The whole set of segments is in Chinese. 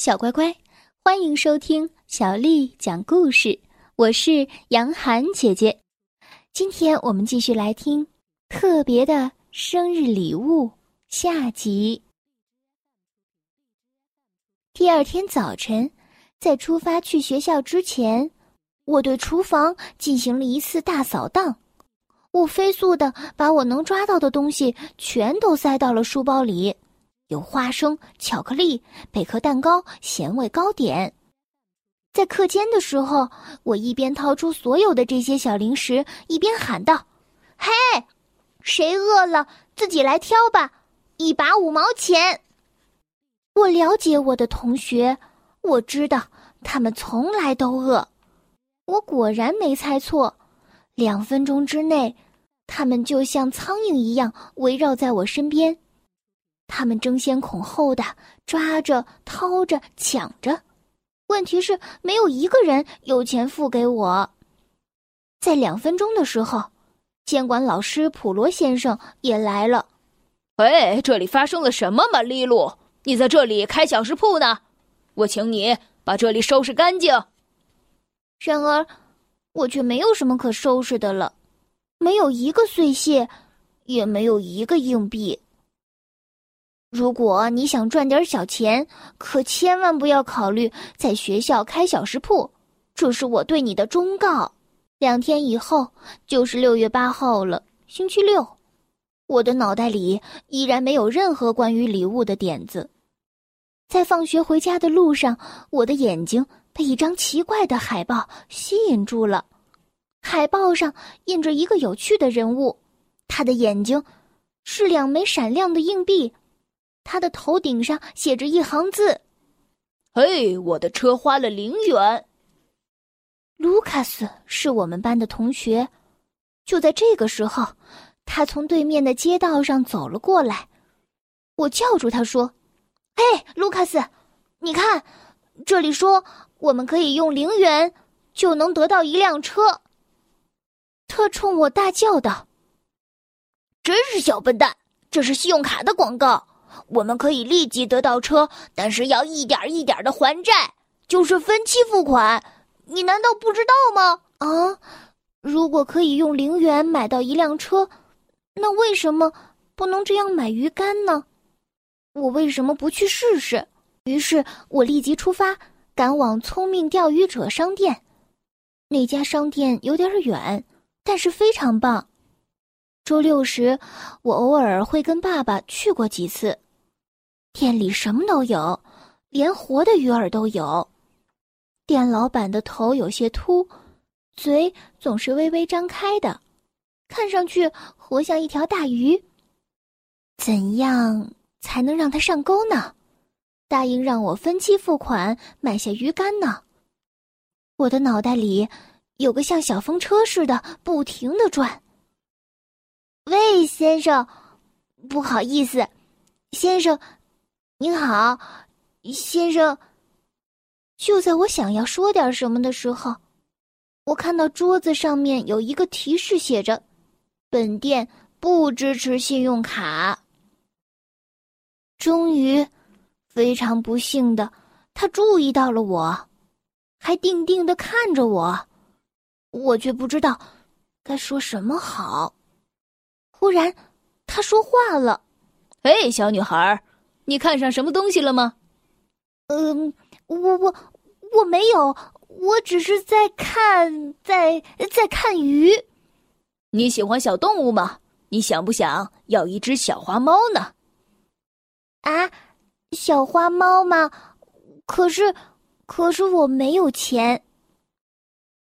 小乖乖，欢迎收听小丽讲故事。我是杨涵姐姐，今天我们继续来听特别的生日礼物下集。第二天早晨，在出发去学校之前，我对厨房进行了一次大扫荡。我飞速的把我能抓到的东西全都塞到了书包里。有花生、巧克力、贝壳蛋糕、咸味糕点。在课间的时候，我一边掏出所有的这些小零食，一边喊道：“嘿，谁饿了自己来挑吧，一把五毛钱。”我了解我的同学，我知道他们从来都饿。我果然没猜错，两分钟之内，他们就像苍蝇一样围绕在我身边。他们争先恐后的抓着、掏着、抢着，问题是没有一个人有钱付给我。在两分钟的时候，监管老师普罗先生也来了。喂，这里发生了什么吗，利路？你在这里开小食铺呢？我请你把这里收拾干净。然而，我却没有什么可收拾的了，没有一个碎屑，也没有一个硬币。如果你想赚点小钱，可千万不要考虑在学校开小食铺，这是我对你的忠告。两天以后就是六月八号了，星期六。我的脑袋里依然没有任何关于礼物的点子。在放学回家的路上，我的眼睛被一张奇怪的海报吸引住了。海报上印着一个有趣的人物，他的眼睛是两枚闪亮的硬币。他的头顶上写着一行字：“嘿，我的车花了零元。”卢卡斯是我们班的同学。就在这个时候，他从对面的街道上走了过来。我叫住他说：“嘿，卢卡斯，你看，这里说我们可以用零元就能得到一辆车。”他冲我大叫道：“真是小笨蛋！这是信用卡的广告。”我们可以立即得到车，但是要一点一点的还债，就是分期付款。你难道不知道吗？啊，如果可以用零元买到一辆车，那为什么不能这样买鱼竿呢？我为什么不去试试？于是我立即出发，赶往聪明钓鱼者商店。那家商店有点远，但是非常棒。周六时，我偶尔会跟爸爸去过几次。店里什么都有，连活的鱼儿都有。店老板的头有些秃，嘴总是微微张开的，看上去活像一条大鱼。怎样才能让他上钩呢？答应让我分期付款买下鱼竿呢？我的脑袋里有个像小风车似的不停的转。喂，先生，不好意思，先生，您好，先生。就在我想要说点什么的时候，我看到桌子上面有一个提示，写着：“本店不支持信用卡。”终于，非常不幸的，他注意到了我，还定定的看着我，我却不知道该说什么好。忽然，他说话了：“哎，小女孩，你看上什么东西了吗？”“嗯，我我我没有，我只是在看，在在看鱼。”“你喜欢小动物吗？你想不想要一只小花猫呢？”“啊，小花猫吗？可是，可是我没有钱。”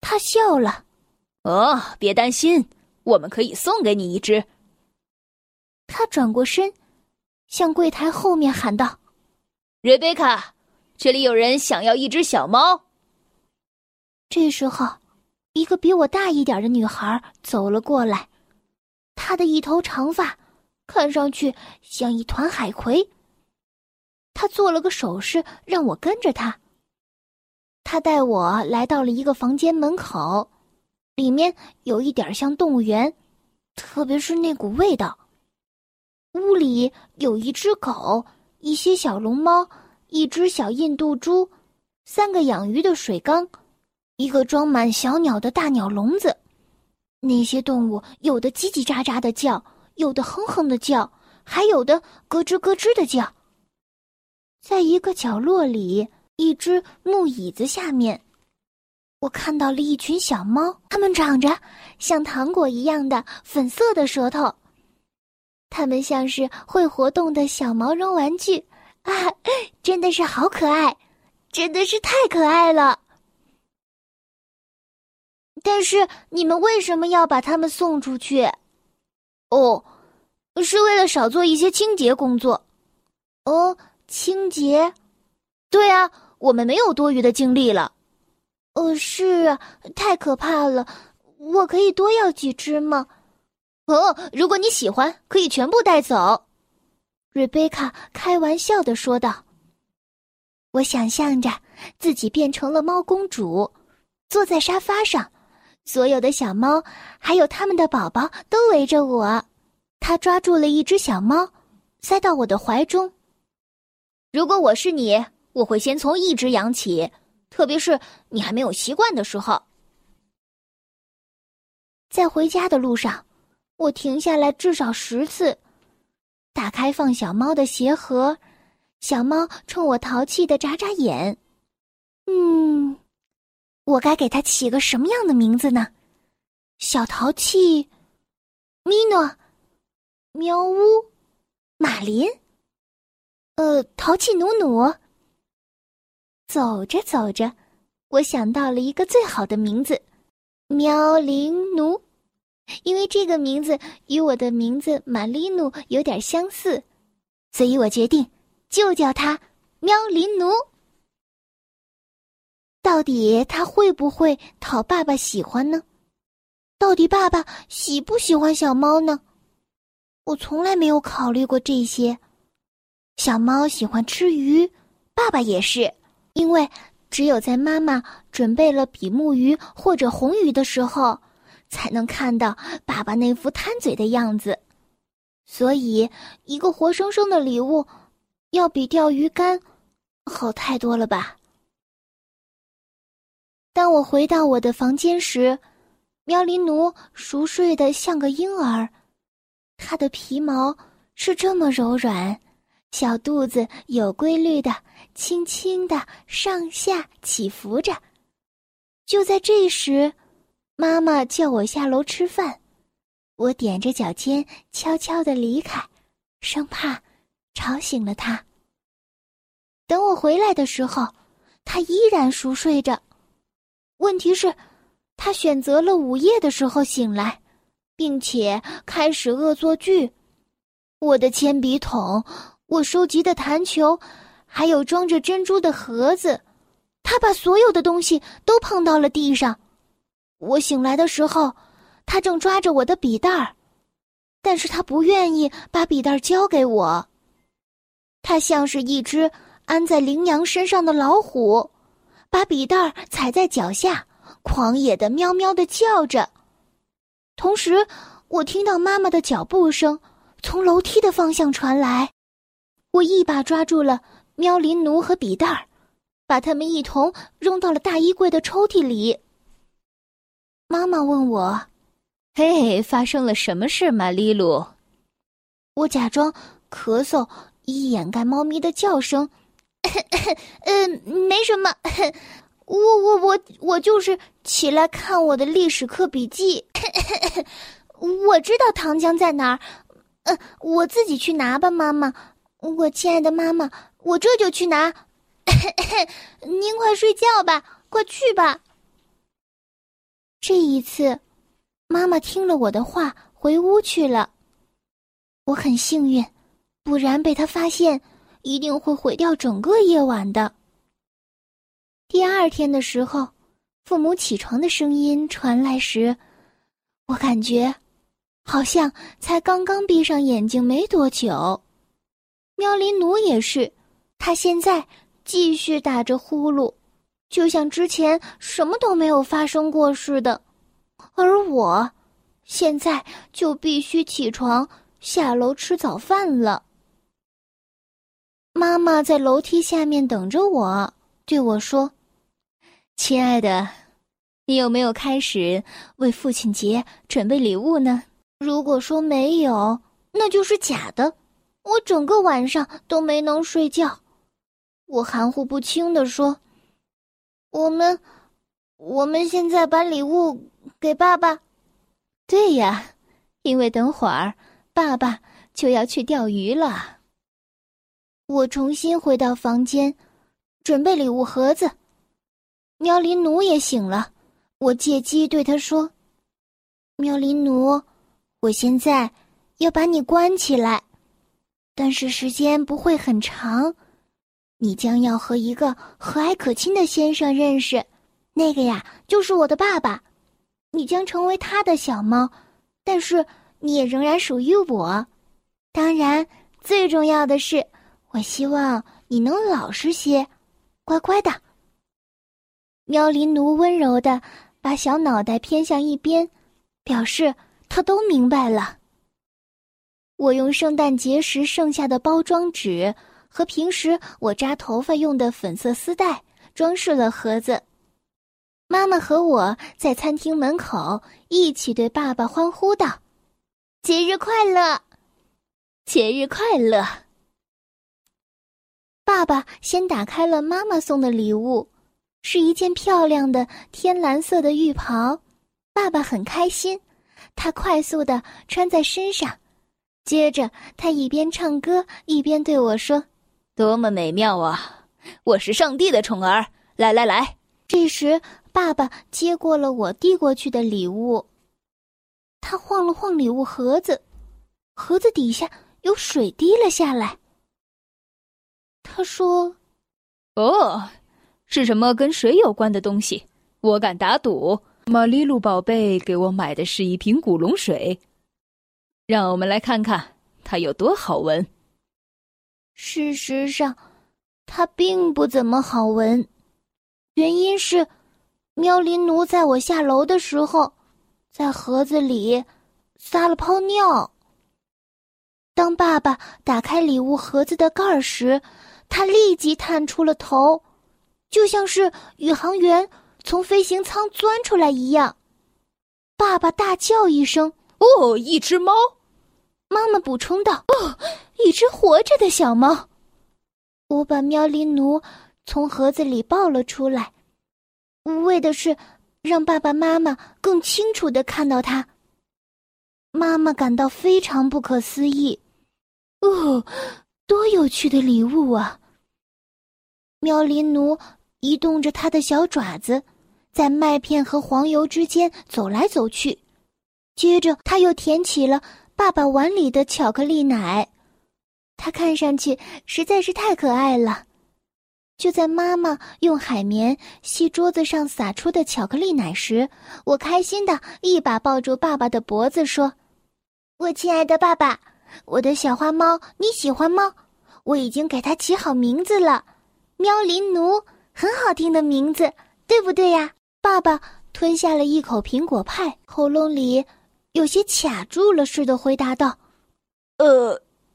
他笑了。“哦，别担心，我们可以送给你一只。”他转过身，向柜台后面喊道：“瑞贝卡，这里有人想要一只小猫。”这时候，一个比我大一点的女孩走了过来，她的一头长发看上去像一团海葵。她做了个手势，让我跟着她。她带我来到了一个房间门口，里面有一点像动物园，特别是那股味道。屋里有一只狗，一些小龙猫，一只小印度猪，三个养鱼的水缸，一个装满小鸟的大鸟笼子。那些动物有的叽叽喳喳的叫，有的哼哼的叫，还有的咯吱咯吱的叫。在一个角落里，一只木椅子下面，我看到了一群小猫，它们长着像糖果一样的粉色的舌头，它们像是会活动的小毛绒玩具啊，真的是好可爱，真的是太可爱了。但是你们为什么要把他们送出去？哦，是为了少做一些清洁工作。哦，清洁？对啊，我们没有多余的精力了。哦，是啊，太可怕了。我可以多要几只吗？哦，如果你喜欢，可以全部带走。瑞贝卡开玩笑的说道。我想象着自己变成了猫公主，坐在沙发上。所有的小猫，还有它们的宝宝，都围着我。他抓住了一只小猫，塞到我的怀中。如果我是你，我会先从一只养起，特别是你还没有习惯的时候。在回家的路上，我停下来至少十次，打开放小猫的鞋盒，小猫冲我淘气的眨眨眼。嗯。我该给它起个什么样的名字呢？小淘气，米诺，喵呜，马林，呃，淘气努努。走着走着，我想到了一个最好的名字——喵灵奴，因为这个名字与我的名字玛丽努有点相似，所以我决定就叫它喵林奴。到底他会不会讨爸爸喜欢呢？到底爸爸喜不喜欢小猫呢？我从来没有考虑过这些。小猫喜欢吃鱼，爸爸也是，因为只有在妈妈准备了比目鱼或者红鱼的时候，才能看到爸爸那副贪嘴的样子。所以，一个活生生的礼物，要比钓鱼竿好太多了吧。当我回到我的房间时，喵林奴熟睡的像个婴儿，他的皮毛是这么柔软，小肚子有规律的、轻轻的上下起伏着。就在这时，妈妈叫我下楼吃饭，我踮着脚尖悄悄的离开，生怕吵醒了他。等我回来的时候，他依然熟睡着。问题是，他选择了午夜的时候醒来，并且开始恶作剧。我的铅笔筒，我收集的弹球，还有装着珍珠的盒子，他把所有的东西都碰到了地上。我醒来的时候，他正抓着我的笔袋儿，但是他不愿意把笔袋交给我。他像是一只安在羚羊身上的老虎。把笔袋踩在脚下，狂野的喵喵的叫着。同时，我听到妈妈的脚步声从楼梯的方向传来。我一把抓住了喵林奴和笔袋儿把他们一同扔到了大衣柜的抽屉里。妈妈问我：“嘿，发生了什么事吗，丽露？”我假装咳嗽，以掩盖猫咪的叫声。嗯，没什么，我我我我就是起来看我的历史课笔记。我知道糖浆在哪儿，嗯，我自己去拿吧，妈妈。我亲爱的妈妈，我这就去拿。您快睡觉吧，快去吧。这一次，妈妈听了我的话，回屋去了。我很幸运，不然被她发现。一定会毁掉整个夜晚的。第二天的时候，父母起床的声音传来时，我感觉好像才刚刚闭上眼睛没多久。喵林奴也是，他现在继续打着呼噜，就像之前什么都没有发生过似的。而我，现在就必须起床下楼吃早饭了。妈妈在楼梯下面等着我，对我说：“亲爱的，你有没有开始为父亲节准备礼物呢？如果说没有，那就是假的。我整个晚上都没能睡觉。”我含糊不清的说：“我们，我们现在把礼物给爸爸。”对呀，因为等会儿爸爸就要去钓鱼了。我重新回到房间，准备礼物盒子。喵林奴也醒了，我借机对他说：“喵林奴，我现在要把你关起来，但是时间不会很长。你将要和一个和蔼可亲的先生认识，那个呀就是我的爸爸。你将成为他的小猫，但是你也仍然属于我。当然，最重要的是。”我希望你能老实些，乖乖的。喵林奴温柔的把小脑袋偏向一边，表示他都明白了。我用圣诞节时剩下的包装纸和平时我扎头发用的粉色丝带装饰了盒子。妈妈和我在餐厅门口一起对爸爸欢呼道：“节日快乐，节日快乐！”爸爸先打开了妈妈送的礼物，是一件漂亮的天蓝色的浴袍。爸爸很开心，他快速的穿在身上。接着，他一边唱歌一边对我说：“多么美妙啊！我是上帝的宠儿。来来来！”这时，爸爸接过了我递过去的礼物。他晃了晃礼物盒子，盒子底下有水滴了下来。他说：“哦，是什么跟水有关的东西？我敢打赌，玛丽露宝贝给我买的是一瓶古龙水。让我们来看看它有多好闻。事实上，它并不怎么好闻，原因是，喵林奴在我下楼的时候，在盒子里撒了泡尿。当爸爸打开礼物盒子的盖儿时。”他立即探出了头，就像是宇航员从飞行舱钻出来一样。爸爸大叫一声：“哦，一只猫！”妈妈补充道：“哦，一只活着的小猫。”我把喵林奴从盒子里抱了出来，为的是让爸爸妈妈更清楚的看到它。妈妈感到非常不可思议。哦。多有趣的礼物啊！喵林奴移动着它的小爪子，在麦片和黄油之间走来走去。接着，他又舔起了爸爸碗里的巧克力奶。它看上去实在是太可爱了。就在妈妈用海绵吸桌子上洒出的巧克力奶时，我开心的一把抱住爸爸的脖子，说：“我亲爱的爸爸。”我的小花猫你喜欢吗？我已经给它起好名字了，喵林奴，很好听的名字，对不对呀？爸爸吞下了一口苹果派，喉咙里有些卡住了似的，回答道：“呃，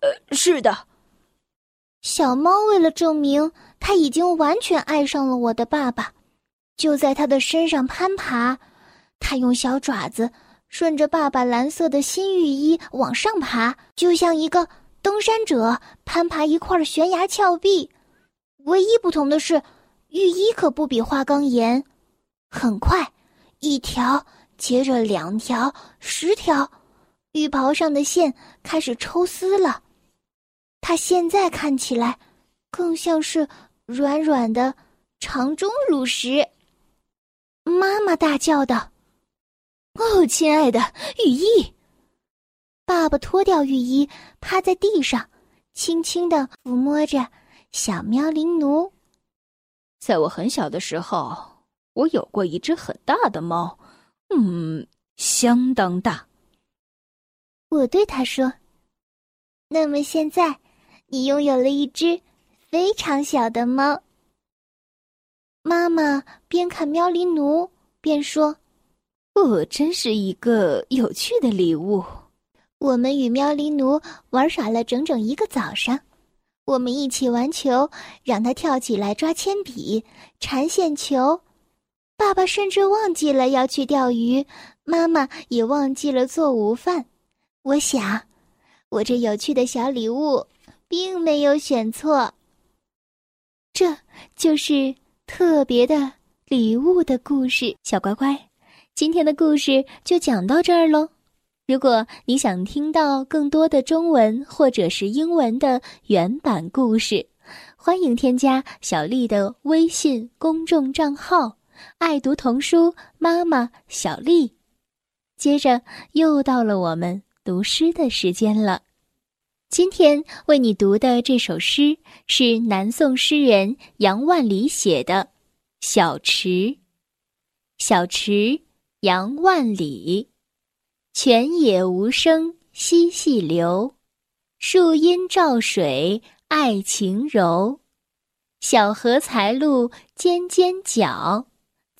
呃，是的。”小猫为了证明它已经完全爱上了我的爸爸，就在他的身上攀爬，它用小爪子。顺着爸爸蓝色的新浴衣往上爬，就像一个登山者攀爬一块悬崖峭壁。唯一不同的是，浴衣可不比花岗岩。很快，一条接着两条，十条，浴袍上的线开始抽丝了。它现在看起来，更像是软软的肠中乳石。妈妈大叫道。哦，亲爱的雨衣。爸爸脱掉浴衣，趴在地上，轻轻的抚摸着小喵灵奴。在我很小的时候，我有过一只很大的猫，嗯，相当大。我对他说：“那么现在，你拥有了一只非常小的猫。”妈妈边看喵狸奴边说。哦，真是一个有趣的礼物。我们与喵狸奴玩耍了整整一个早上，我们一起玩球，让它跳起来抓铅笔、缠线球。爸爸甚至忘记了要去钓鱼，妈妈也忘记了做午饭。我想，我这有趣的小礼物并没有选错。这就是特别的礼物的故事，小乖乖。今天的故事就讲到这儿喽。如果你想听到更多的中文或者是英文的原版故事，欢迎添加小丽的微信公众账号“爱读童书妈妈小丽”。接着又到了我们读诗的时间了。今天为你读的这首诗是南宋诗人杨万里写的《小池》。小池，杨万里。泉眼无声惜细流，树阴照水爱晴柔。小荷才露尖尖角，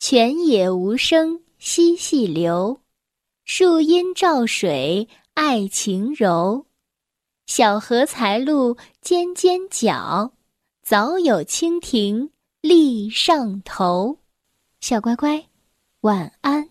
泉眼无声惜细流，树阴照水爱晴柔。小荷才露尖尖角，早有蜻蜓立上头。小乖乖，晚安。